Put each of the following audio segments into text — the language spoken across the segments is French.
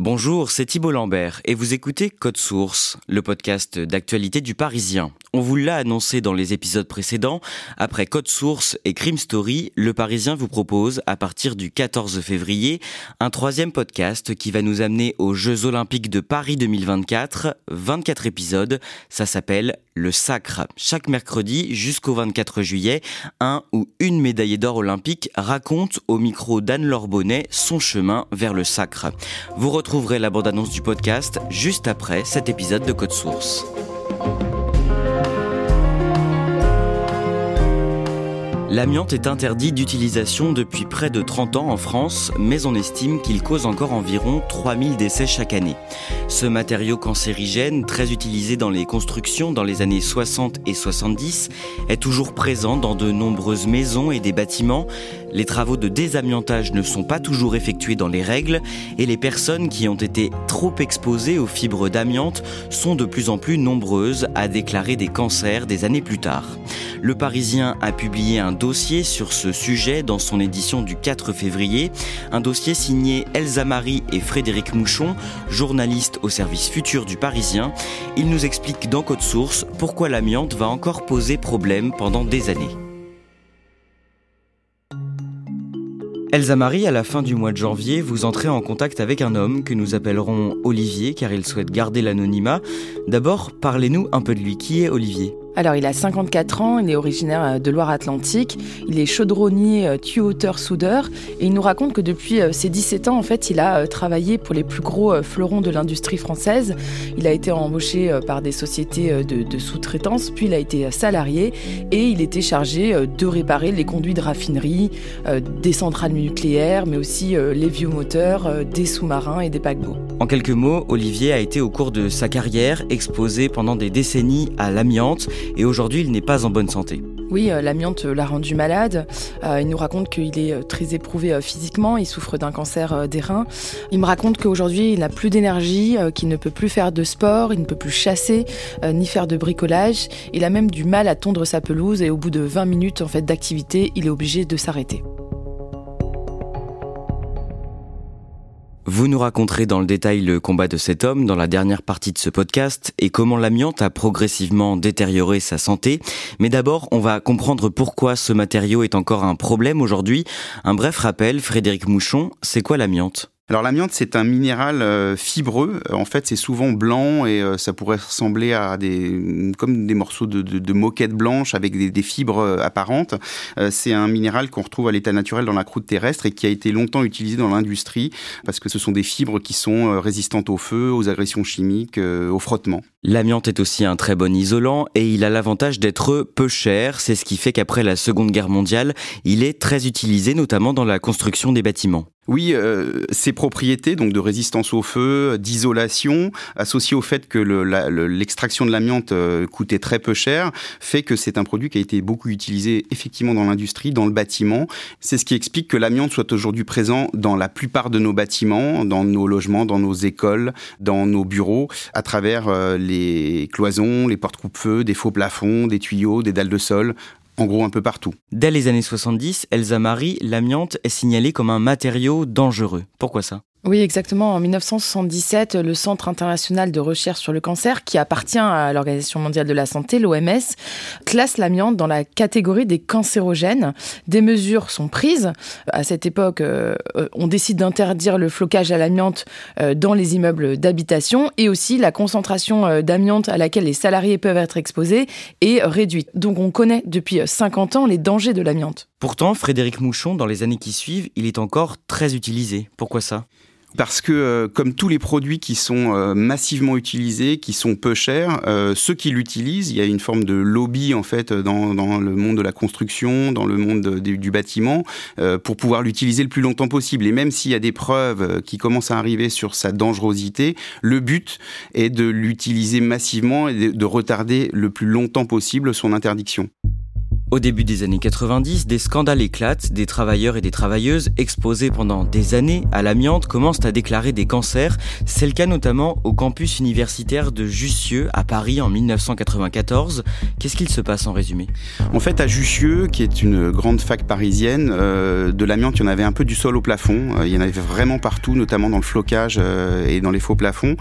Bonjour, c'est Thibault Lambert et vous écoutez Code Source, le podcast d'actualité du Parisien. On vous l'a annoncé dans les épisodes précédents, après Code Source et Crime Story, le Parisien vous propose, à partir du 14 février, un troisième podcast qui va nous amener aux Jeux Olympiques de Paris 2024, 24 épisodes, ça s'appelle Le Sacre. Chaque mercredi jusqu'au 24 juillet, un ou une médaillée d'or olympique raconte au micro d'Anne-Laure Bonnet son chemin vers le sacre. Retrouverez la bande-annonce du podcast juste après cet épisode de Code Source. L'amiante est interdit d'utilisation depuis près de 30 ans en France, mais on estime qu'il cause encore environ 3000 décès chaque année. Ce matériau cancérigène, très utilisé dans les constructions dans les années 60 et 70, est toujours présent dans de nombreuses maisons et des bâtiments. Les travaux de désamiantage ne sont pas toujours effectués dans les règles et les personnes qui ont été trop exposées aux fibres d'amiante sont de plus en plus nombreuses à déclarer des cancers des années plus tard. Le Parisien a publié un dossier sur ce sujet dans son édition du 4 février, un dossier signé Elsa Marie et Frédéric Mouchon, journalistes au service futur du Parisien. Ils nous expliquent dans Code Source pourquoi l'amiante va encore poser problème pendant des années. Elsa Marie, à la fin du mois de janvier, vous entrez en contact avec un homme que nous appellerons Olivier car il souhaite garder l'anonymat. D'abord, parlez-nous un peu de lui. Qui est Olivier? Alors, il a 54 ans, il est originaire euh, de Loire-Atlantique, il est chaudronnier, euh, tuyauteur, soudeur, et il nous raconte que depuis euh, ses 17 ans, en fait, il a travaillé pour les plus gros fleurons de l'industrie française. Il a été embauché par des sociétés de, sous-traitance, puis il a été salarié, et il était chargé de réparer les conduits de raffinerie, des centrales nucléaires, mais aussi les vieux moteurs, des sous-marins et des paquebots. En quelques mots, Olivier a été au cours de sa carrière exposé pendant des décennies à l'amiante et aujourd'hui il n'est pas en bonne santé. Oui, euh, l'amiante l'a rendu malade. Euh, il nous raconte qu'il est euh, très éprouvé physiquement, il souffre d'un cancer des reins. Il me raconte qu'aujourd'hui il n'a plus d'énergie, qu'il ne peut plus faire de sport, il ne peut plus chasser, ni faire de bricolage. Il a même du mal à tondre sa pelouse et au bout de 20 minutes en fait, d'activité, il est obligé de s'arrêter. Vous nous raconterez dans le détail le combat de cet homme dans la dernière partie de ce podcast et comment l'amiante a progressivement détérioré sa santé. Mais d'abord, on va comprendre pourquoi ce matériau est encore un problème aujourd'hui. Un bref rappel, Frédéric Mouchon, c'est quoi l'amiante? Alors l'amiante, c'est un minéral euh, fibreux. En fait, c'est souvent blanc et euh, ça pourrait ressembler à des comme des morceaux de, moquette blanche avec des, fibres euh, apparentes. c'est un minéral qu'on retrouve à l'état naturel dans la croûte terrestre et qui a été longtemps utilisé dans l'industrie parce que ce sont des fibres qui sont résistantes au feu, aux agressions chimiques, au frottement. L'amiante est aussi un très bon isolant et il a l'avantage d'être peu cher. C'est ce qui fait qu'après la Seconde Guerre mondiale, il est très utilisé notamment dans la construction des bâtiments. Oui, euh, ces propriétés donc de résistance au feu, d'isolation, associées au fait que l'extraction de l'amiante euh, coûtait très peu cher, fait que c'est un produit qui a été beaucoup utilisé effectivement dans l'industrie, dans le bâtiment. C'est ce qui explique que l'amiante soit aujourd'hui présent dans la plupart de nos bâtiments, dans nos logements, dans nos écoles, dans nos bureaux, à travers euh, les cloisons, les portes coupe-feu, des faux plafonds, des tuyaux, des dalles de sol, en gros un peu partout. Dès les années 70, Elsa Marie, l'amiante est signalée comme un matériau dangereux. Pourquoi ça? Oui, exactement. En 1977, le Centre international de recherche sur le cancer, qui appartient à l'Organisation mondiale de la santé, l'OMS, classe l'amiante dans la catégorie des cancérogènes. Des mesures sont prises. À cette époque, euh, on décide d'interdire le flocage à l'amiante euh, dans les immeubles d'habitation et aussi la concentration euh, d'amiante à laquelle les salariés peuvent être exposés est réduite. Donc on connaît depuis 50 ans les dangers de l'amiante. Pourtant, Frédéric Mouchon, dans les années qui suivent, il est encore très utilisé. Pourquoi ça? Parce que euh, comme tous les produits qui sont euh, massivement utilisés, qui sont peu chers, euh, ceux qui l'utilisent, il y a une forme de lobby en fait dans, dans le monde de la construction, dans le monde du bâtiment, pour pouvoir l'utiliser le plus longtemps possible. Et même s'il y a des preuves qui commencent à arriver sur sa dangerosité, le but est de l'utiliser massivement et de retarder le plus longtemps possible son interdiction. Au début des années 90, des scandales éclatent, des travailleurs et des travailleuses exposés pendant des années à l'amiante commencent à déclarer des cancers. C'est le cas notamment au campus universitaire de Jussieu à Paris en 1994. Qu'est-ce qu'il se passe en résumé? En fait, à Jussieu, qui est une grande fac parisienne, euh, de l'amiante, il y en avait un peu du sol au plafond. Euh, il y en avait vraiment partout, notamment dans le flocage euh, et dans les faux plafonds.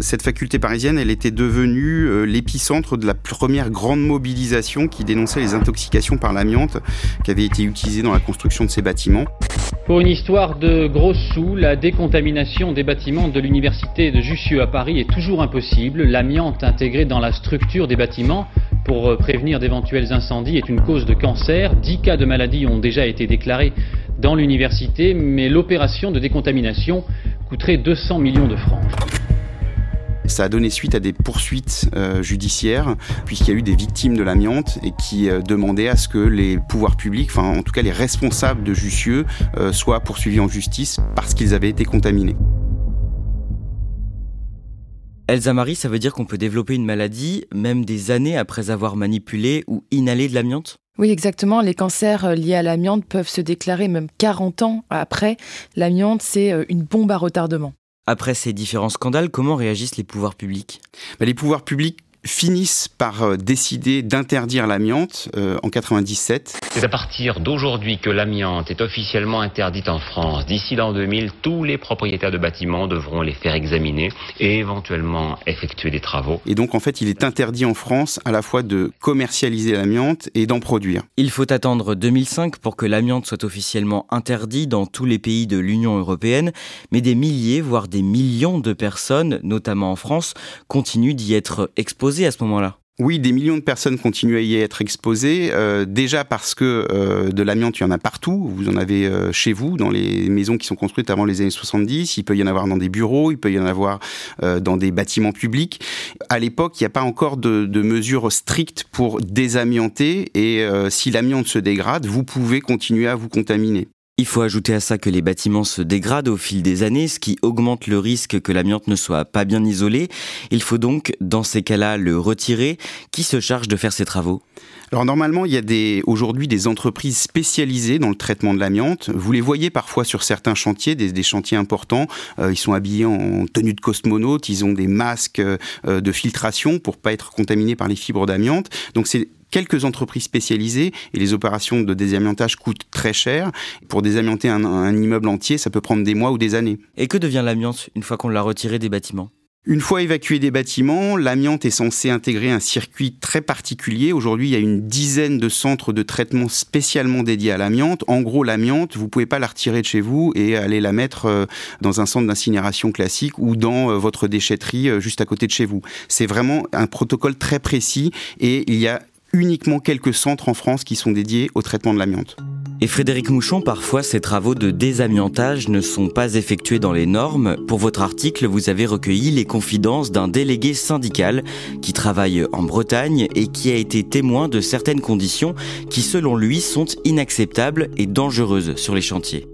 Cette faculté parisienne, elle était devenue l'épicentre de la première grande mobilisation qui dénonçait les intoxications par l'amiante qui avait été utilisée dans la construction de ces bâtiments. Pour une histoire de gros sous, la décontamination des bâtiments de l'université de Jussieu à Paris est toujours impossible. L'amiante intégrée dans la structure des bâtiments pour euh, prévenir d'éventuels incendies est une cause de cancer. Dix cas de maladie ont déjà été déclarés dans l'université, mais l'opération de décontamination coûterait 200 millions de francs. Ça a donné suite à des poursuites euh, judiciaires, puisqu'il y a eu des victimes de l'amiante et qui euh, demandaient à ce que les pouvoirs publics, enfin en tout cas les responsables de Jussieu, euh, soient poursuivis en justice parce qu'ils avaient été contaminés. Elsa Marie, ça veut dire qu'on peut développer une maladie même des années après avoir manipulé ou inhalé de l'amiante? Oui, exactement. Les cancers liés à l'amiante peuvent se déclarer même 40 ans après. L'amiante, c'est une bombe à retardement. Après ces différents scandales, comment réagissent les pouvoirs publics? Bah, Les pouvoirs publics finissent par euh, décider d'interdire l'amiante euh, en 97. C'est à partir d'aujourd'hui que l'amiante est officiellement interdite en France. D'ici l'an 2000, tous les propriétaires de bâtiments devront les faire examiner et éventuellement effectuer des travaux. Et donc en fait, il est interdit en France à la fois de commercialiser l'amiante et d'en produire. Il faut attendre 2005 pour que l'amiante soit officiellement interdit dans tous les pays de l'Union européenne, mais des milliers, voire des millions de personnes, notamment en France, continuent d'y être exposées à ce moment-là oui, des millions de personnes continuent à y être exposées, euh, déjà parce que euh, de l'amiante, il y en a partout. Vous en avez euh, chez vous, dans les maisons qui sont construites avant les années 70. Il peut y en avoir dans des bureaux, il peut y en avoir dans des bâtiments publics. À l'époque, il n'y a pas encore de, de, mesures strictes pour désamianter. Et si l'amiante se dégrade, vous pouvez continuer à vous contaminer. Il faut ajouter à ça que les bâtiments se dégradent au fil des années, ce qui augmente le risque que l'amiante ne soit pas bien isolé. Il faut donc, dans ces cas-là, le retirer. Qui se charge de faire ces travaux? Alors normalement, il y a aujourd'hui des entreprises spécialisées dans le traitement de l'amiante. Vous les voyez parfois sur certains chantiers, des, chantiers importants. Euh, ils sont habillés en tenue de cosmonaute, ils ont des masques euh, de filtration pour pas être contaminés par les fibres d'amiante. Donc c'est quelques entreprises spécialisées et les opérations de désamiantage coûtent très cher. Pour désamianter un, un immeuble entier, ça peut prendre des mois ou des années. Et que devient l'amiante une fois qu'on l'a retiré des bâtiments? Une fois évacué des bâtiments, l'amiante est censé intégrer un circuit très particulier. Aujourd'hui, il y a une dizaine de centres de traitement spécialement dédiés à l'amiante. En gros, l'amiante, vous pouvez pas la retirer de chez vous et aller la mettre euh, dans un centre d'incinération classique ou dans euh, votre déchetterie euh, juste à côté de chez vous. C'est vraiment un protocole très précis et il y a uniquement quelques centres en France qui sont dédiés au traitement de l'amiante. Et Frédéric Mouchon, parfois ces travaux de désamiantage ne sont pas effectués dans les normes. Pour votre article, vous avez recueilli les confidences d'un délégué syndical qui travaille en Bretagne et qui a été témoin de certaines conditions qui, selon lui, sont inacceptables et dangereuses sur les chantiers.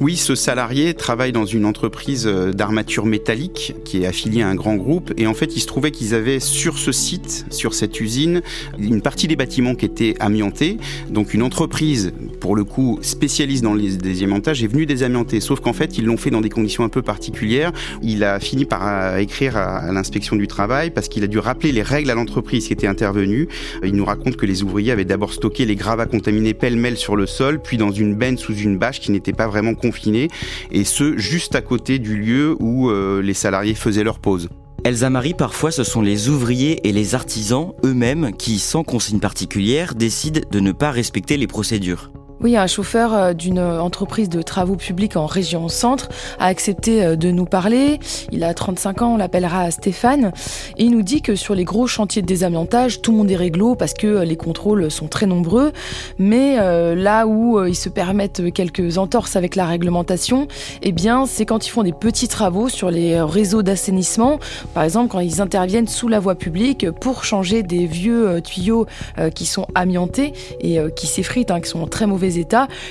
Oui, ce salarié travaille dans une entreprise d'armature métallique qui est affiliée à un grand groupe et en fait, il se trouvait qu'ils avaient sur ce site, sur cette usine, une partie des bâtiments qui étaient amiantés. Donc une entreprise, pour le coup spécialiste dans les désamiantages, est venu désamianter. Sauf qu'en fait, ils l'ont fait dans des conditions un peu particulières. Il a fini par euh, écrire à l'inspection du travail parce qu'il a dû rappeler les règles à l'entreprise qui était intervenue. Il nous raconte que les ouvriers avaient d'abord stocké les gravats contaminés pêle-mêle sur le sol, puis dans une benne sous une bâche qui n'était pas vraiment confinée, et ce, juste à côté du lieu où euh, les salariés faisaient leur pause. Elsa Marie, parfois ce sont les ouvriers et les artisans eux-mêmes qui, sans consigne particulière, décident de ne pas respecter les procédures. Oui, un chauffeur euh, d'une entreprise de travaux publics en région centre a accepté euh, de nous parler. Il a 35 ans, on l'appellera Stéphane. Et il nous dit que sur les gros chantiers de désamiantage, tout le monde est réglo parce que euh, les contrôles sont très nombreux. Mais là où ils se permettent quelques entorses avec la réglementation, eh bien, c'est quand ils font des petits travaux sur les réseaux d'assainissement. Par exemple, quand ils interviennent sous la voie publique pour changer des vieux tuyaux qui sont amiantés et qui s'effritent, hein, qui sont en très mauvais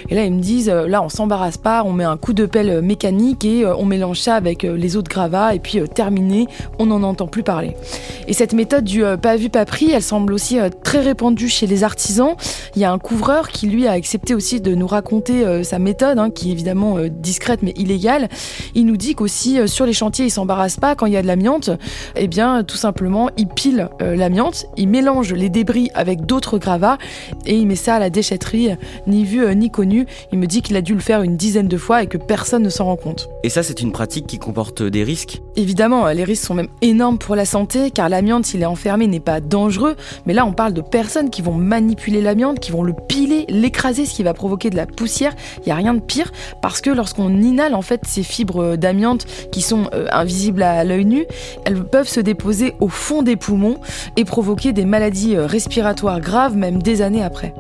Et là, ils me disent, euh, là, on s'embarrasse pas, on met un coup de pelle euh, mécanique et euh, on mélange ça avec les autres gravats et puis terminé, on n'en entend plus parler. Et cette méthode du pas vu, pas pris, elle semble aussi très répandue chez les artisans. Il y a un couvreur qui, lui, a accepté aussi de nous raconter sa méthode, hein, qui est évidemment discrète mais illégale. Il nous dit qu'aussi, sur les chantiers, il s'embarrasse pas quand il y a de l'amiante. Eh bien, tout simplement, il pile l'amiante, il mélange les débris avec d'autres gravats et il met ça à la déchetterie, ni vu euh, ni connu. Il me dit qu'il a dû le faire une dizaine de fois et que personne ne s'en rend compte. Et ça, c'est une pratique qui comporte des risques Évidemment, les risques sont même énormes pour la santé, car l'amiante, s'il est enfermé, n'est pas dangereux. Mais là, on parle de personnes qui vont manipuler l'amiante, qui vont le piler, l'écraser, ce qui va provoquer de la poussière. Il n'y a rien de pire, parce que lorsqu'on inhale en fait ces fibres d'amiante qui sont euh, invisibles à l'œil nu, elles peuvent se déposer au fond des poumons et provoquer des maladies euh, respiratoires graves, même des années après.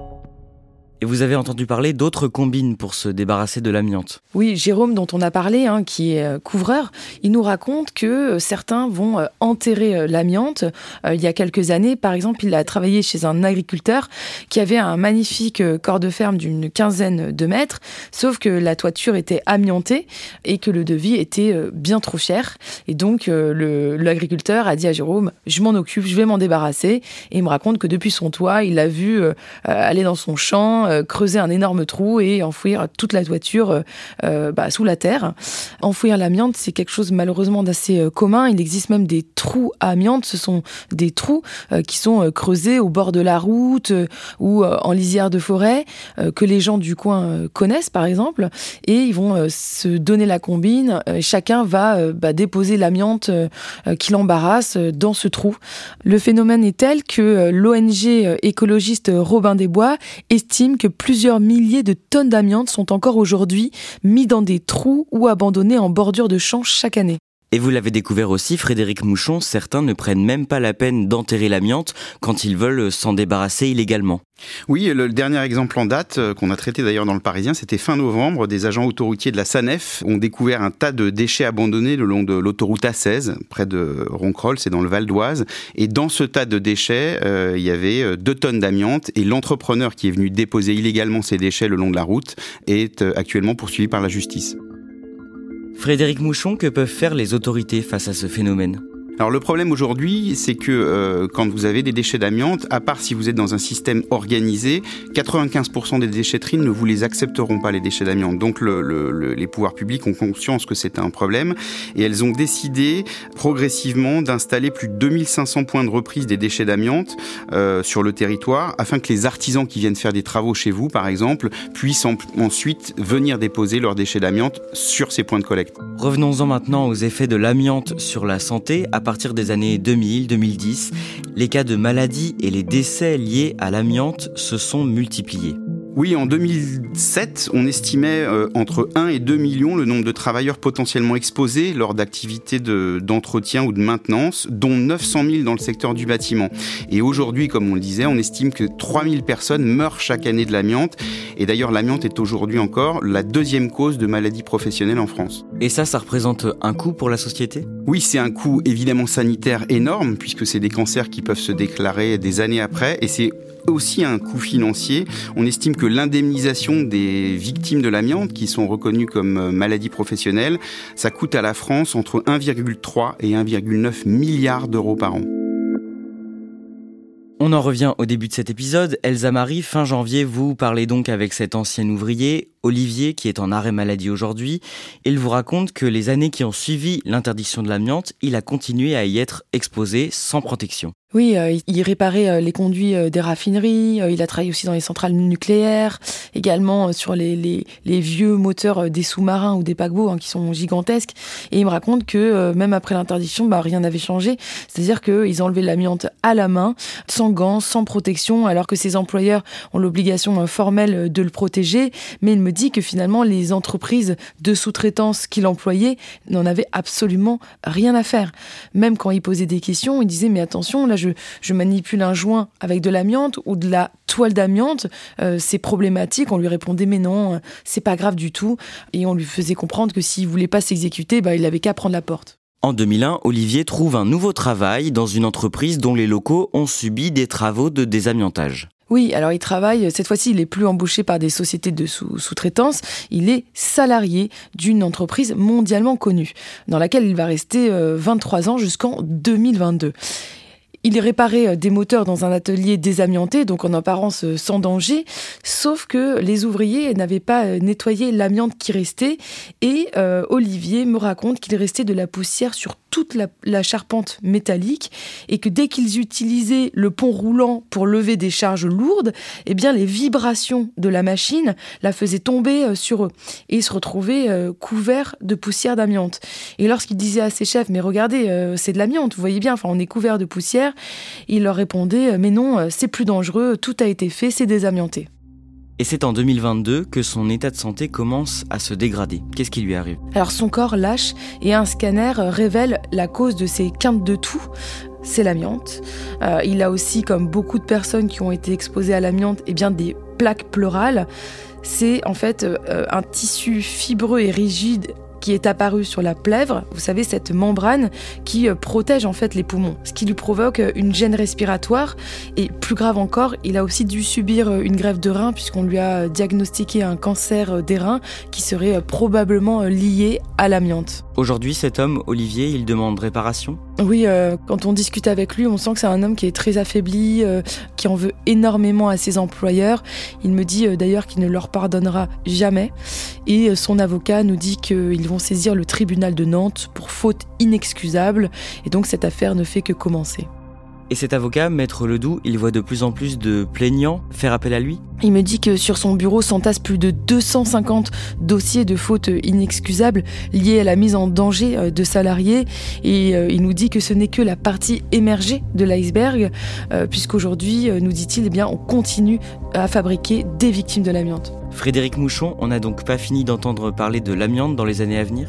Et vous avez entendu parler d'autres combines pour se débarrasser de l'amiante. Oui, Jérôme, dont on a parlé, hein, qui est euh, couvreur, il nous raconte que euh, certains vont euh, enterrer l'amiante. il y a quelques années, par exemple, il a travaillé chez un agriculteur qui avait un magnifique corps de ferme d'une quinzaine de mètres, sauf que la toiture était amiantée et que le devis était bien trop cher. Et donc, l'agriculteur a dit à Jérôme, je m'en occupe, je vais m'en débarrasser. Et il me raconte que depuis son toit, il a vu aller dans son champ, euh, creuser un énorme trou et enfouir toute la toiture euh, euh, bah, sous la terre. Enfouir l'amiante, c'est quelque chose malheureusement d'assez commun. Il existe même des trous à amiante. Ce sont des trous qui sont creusés au bord de la route ou en lisière de forêt que les gens du coin connaissent par exemple et ils vont se donner la combine. chacun va bah, déposer l'amiante qui l'embarrasse dans ce trou. Le phénomène est tel que l'ONG écologiste Robin des Bois que plusieurs milliers de tonnes d'amiante sont encore aujourd'hui mis dans des trous ou abandonnés en bordure de champs chaque année. Et vous l'avez découvert aussi, Frédéric Mouchon, certains ne prennent même pas la peine d'enterrer l'amiante quand ils veulent s'en débarrasser illégalement. Oui, le dernier exemple en date, euh, qu'on a traité d'ailleurs dans le Parisien, c'était fin novembre. Des agents autoroutiers de la SANEF ont découvert un tas de déchets abandonnés le long de l'autoroute A16, près de Roncroll, c'est dans le Val d'Oise. Et dans ce tas de déchets, euh, il y avait euh, deux tonnes d'amiante. Et l'entrepreneur qui est venu déposer illégalement ces déchets le long de la route est actuellement poursuivi par la justice. Frédéric Mouchon, que peuvent faire les autorités face à ce phénomène? Alors le problème aujourd'hui, c'est que euh, quand vous avez des déchets d'amiante, à part si vous êtes dans un système organisé, 95% des déchetteries ne vous les accepteront pas les déchets d'amiante. Donc le, les pouvoirs publics ont conscience que c'est un problème et elles ont décidé progressivement d'installer plus de 2500 points de reprise des déchets d'amiante euh, sur le territoire afin que les artisans qui viennent faire des travaux chez vous, par exemple, puissent ensuite venir déposer leurs déchets d'amiante sur ces points de collecte. Revenons-en maintenant aux effets de l'amiante sur la santé. Partir des années 2000-2010, les cas de maladies et les décès liés à l'amiante se sont multipliés. Oui, en 2007, on estimait euh, entre 1 et 2 millions le nombre de travailleurs potentiellement exposés lors d'activités d'entretien ou de maintenance, dont 900 000 dans le secteur du bâtiment. Et aujourd'hui, comme on le disait, on estime que 3 000 personnes meurent chaque année de l'amiante. Et d'ailleurs, l'amiante est aujourd'hui encore la deuxième cause de maladie professionnelle en France. Et ça, ça représente un coût pour la société? Oui, c'est un coût évidemment sanitaire énorme, puisque c'est des cancers qui peuvent se déclarer des années après. Et c'est aussi un coût financier. On estime que l'indemnisation des victimes de l'amiante, qui sont reconnues comme euh, maladies professionnelles, ça coûte à la France entre 1,3 et 1,9 milliards d'euros par an. On en revient au début de cet épisode. Elsa Marie, fin janvier, vous parlez donc avec cet ancien ouvrier, Olivier, qui est en arrêt maladie aujourd'hui. Il vous raconte que les années qui ont suivi l'interdiction de l'amiante, il a continué à y être exposé sans protection. Oui, euh, il réparait euh, les conduits euh, des raffineries, il a travaillé aussi dans les centrales nucléaires, également sur les, vieux moteurs des sous-marins ou des paquebots hein, qui sont gigantesques. Et il me raconte que même après l'interdiction, bah, rien n'avait changé. C'est-à-dire qu'ils enlevaient l'amiante à la main, sans gants, sans protection, alors que ses employeurs ont l'obligation formelle de le protéger. Mais il me dit que finalement, les entreprises de sous-traitance qu'il employait n'en avaient absolument rien à faire. Même quand il posait des questions, il disait mais attention, là je je, manipule un joint avec de l'amiante ou de la toile d'amiante, euh, c'est problématique. On lui répondait mais non, euh, c'est pas grave du tout. Et on lui faisait comprendre que s'il voulait pas s'exécuter, bah, il avait qu'à prendre la porte. En 2001, Olivier trouve un nouveau travail dans une entreprise dont les locaux ont subi des travaux de désamiantage. Oui, alors il travaille, cette fois-ci il n'est plus embauché par des sociétés de sous-traitance, il est salarié d'une entreprise mondialement connue, dans laquelle il va rester 23 euh, ans jusqu'en 2022. Il réparait euh, des moteurs dans un atelier désamianté, donc en apparence euh, sans danger, sauf que les ouvriers n'avaient pas euh, nettoyé l'amiante qui restait. Et Olivier me raconte qu'il restait de la poussière sur toute la, charpente métallique et que dès qu'ils utilisaient le pont roulant pour lever des charges lourdes, eh bien les vibrations de la machine la faisaient tomber euh, sur eux et ils se retrouvaient euh, couverts de poussière d'amiante. Et lorsqu'il disait à ses chefs mais regardez euh, c'est de l'amiante, vous voyez bien, enfin on est couvert de poussière, il leur répondait mais non c'est plus dangereux, tout a été fait, c'est désamianté. Et c'est en 2022 que son état de santé commence à se dégrader. Qu'est-ce qui lui arrive? Alors son corps lâche et un scanner révèle la cause de ses quintes de tout. C'est l'amiante. Euh, il a aussi, comme beaucoup de personnes qui ont été exposées à l'amiante, eh bien des plaques pleurales. C'est en fait euh, un tissu fibreux et rigide qui est apparu sur la plèvre, vous savez, cette membrane qui euh, protège en fait les poumons, ce qui lui provoque euh, une gêne respiratoire. Et plus grave encore, il a aussi dû subir euh, une grève de rein puisqu'on lui a diagnostiqué un cancer des reins qui serait probablement lié à l'amiante. Aujourd'hui, cet homme, Olivier, il demande réparation? Oui, quand on discute avec lui, on sent que c'est un homme qui est très affaibli, qui en veut énormément à ses employeurs. Il me dit d'ailleurs qu'il ne leur pardonnera jamais. Et son avocat nous dit qu'il vont saisir le tribunal de Nantes pour faute inexcusable, et donc cette affaire ne fait que commencer. Et cet avocat, Maître Ledoux, il voit de plus en plus de plaignants faire appel à lui Il me dit que sur son bureau s'entassent plus de 250 dossiers de fautes inexcusables liés à la mise en danger euh, de salariés. Et euh, il nous dit que ce n'est que la partie émergée de l'iceberg, euh, puisqu'aujourd'hui, nous dit-il, eh bien, on continue à fabriquer des victimes de l'amiante. Frédéric Mouchon, on n'a donc pas fini d'entendre parler de l'amiante dans les années à venir?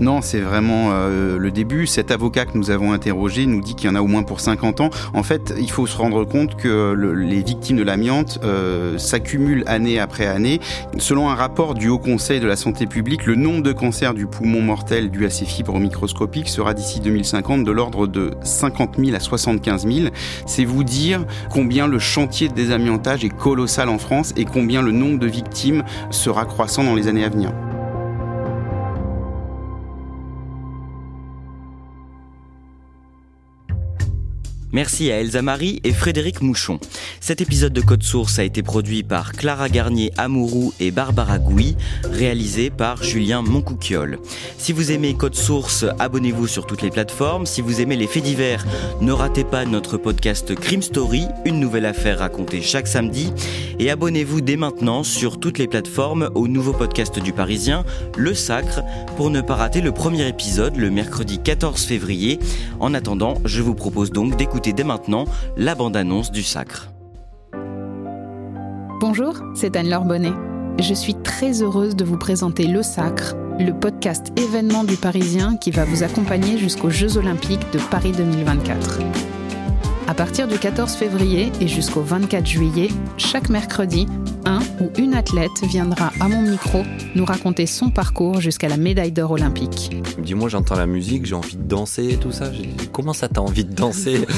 Non, c'est vraiment euh, le début. Cet avocat que nous avons interrogé nous dit qu'il y en a au moins pour 50 ans. En fait, il faut se rendre compte que les victimes de l'amiante euh, s'accumulent année après année. Selon un rapport du Haut Conseil de la santé publique, le nombre de cancers du poumon mortel dû à ces fibres microscopiques sera d'ici 2050 de l'ordre de 50 000 à 75 000. C'est vous dire combien le chantier de désamiantage est colossal en France et combien le nombre de victimes sera croissant dans les années à venir. Merci à Elsa Marie et Frédéric Mouchon. Cet épisode de Code Source a été produit par Clara Garnier Amourou et Barbara Gouy, réalisé par Julien Moncouquiole. Si vous aimez Code Source, abonnez-vous sur toutes les plateformes. Si vous aimez les faits divers, ne ratez pas notre podcast Crime Story, une nouvelle affaire racontée chaque samedi. Et abonnez-vous dès maintenant sur toutes les plateformes au nouveau podcast du Parisien, Le Sacre, pour ne pas rater le premier épisode le mercredi 14 février. En attendant, je vous propose donc d'écouter dès maintenant la bande-annonce du Sacre. Bonjour, c'est Anne-Laure Bonnet. Je suis très heureuse de vous présenter Le Sacre, le podcast événement du Parisien qui va vous accompagner jusqu'aux Jeux Olympiques de Paris 2024. À partir du 14 février et jusqu'au 24 juillet, chaque mercredi, un ou une athlète viendra à mon micro nous raconter son parcours jusqu'à la médaille d'or olympique. Dis-moi, j'entends la musique, j'ai envie de danser et tout ça. Comment ça t'as envie de danser?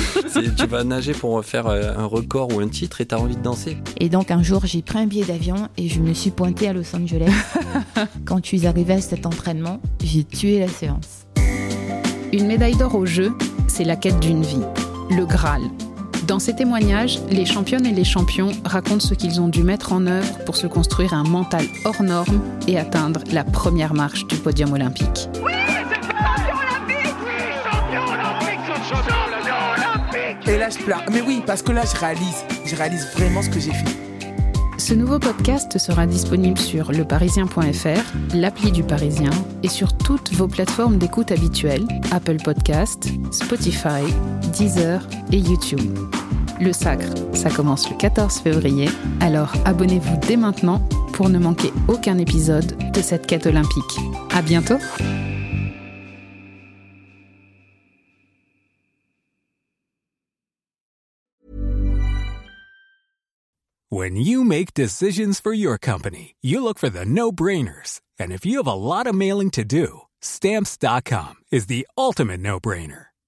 Tu vas nager pour faire euh, un record ou un titre et t'as envie de danser Et donc un jour, j'ai pris un billet d'avion et je me suis pointée à Los Angeles. Quand tu es arrivé à cet entraînement, j'ai tué la séance. Une médaille d'or au jeu, c'est la quête d'une vie le Graal. Dans ces témoignages, les championnes et les champions racontent ce qu'ils ont dû mettre en œuvre pour se construire un mental hors norme et atteindre la première marche du podium olympique. Oui, c'est champion olympique Oui, champion olympique, champion olympique Et là, je pleure. Mais oui, parce que là, je réalise. Je réalise vraiment ce que j'ai fait. Ce nouveau podcast sera disponible sur leparisien.fr, l'appli du Parisien et sur toutes vos plateformes d'écoute habituelles Apple Podcast, Spotify, Deezer et YouTube. Le Sacre, ça commence le 14 février, alors abonnez-vous dès maintenant pour ne manquer aucun épisode de cette quête olympique. À bientôt! When you make decisions for your company, you look for the no-brainers. And if you have a lot of mailing to do, stamps.com is the ultimate no-brainer.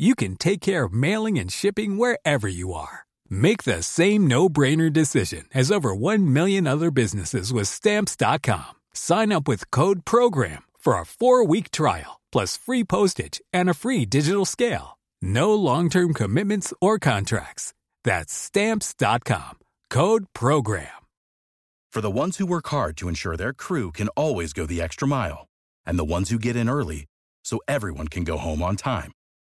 you can take care of mailing and shipping wherever you are. Make the same no-brainer decision as over 1 million other businesses with stamps.com. Sign up with code program for a 4-week trial plus free postage and a free digital scale. No long-term commitments or contracts. That's stamps.com. Code program. For the ones who work hard to ensure their crew can always go the extra mile, and the ones who get in early so everyone can go home on time,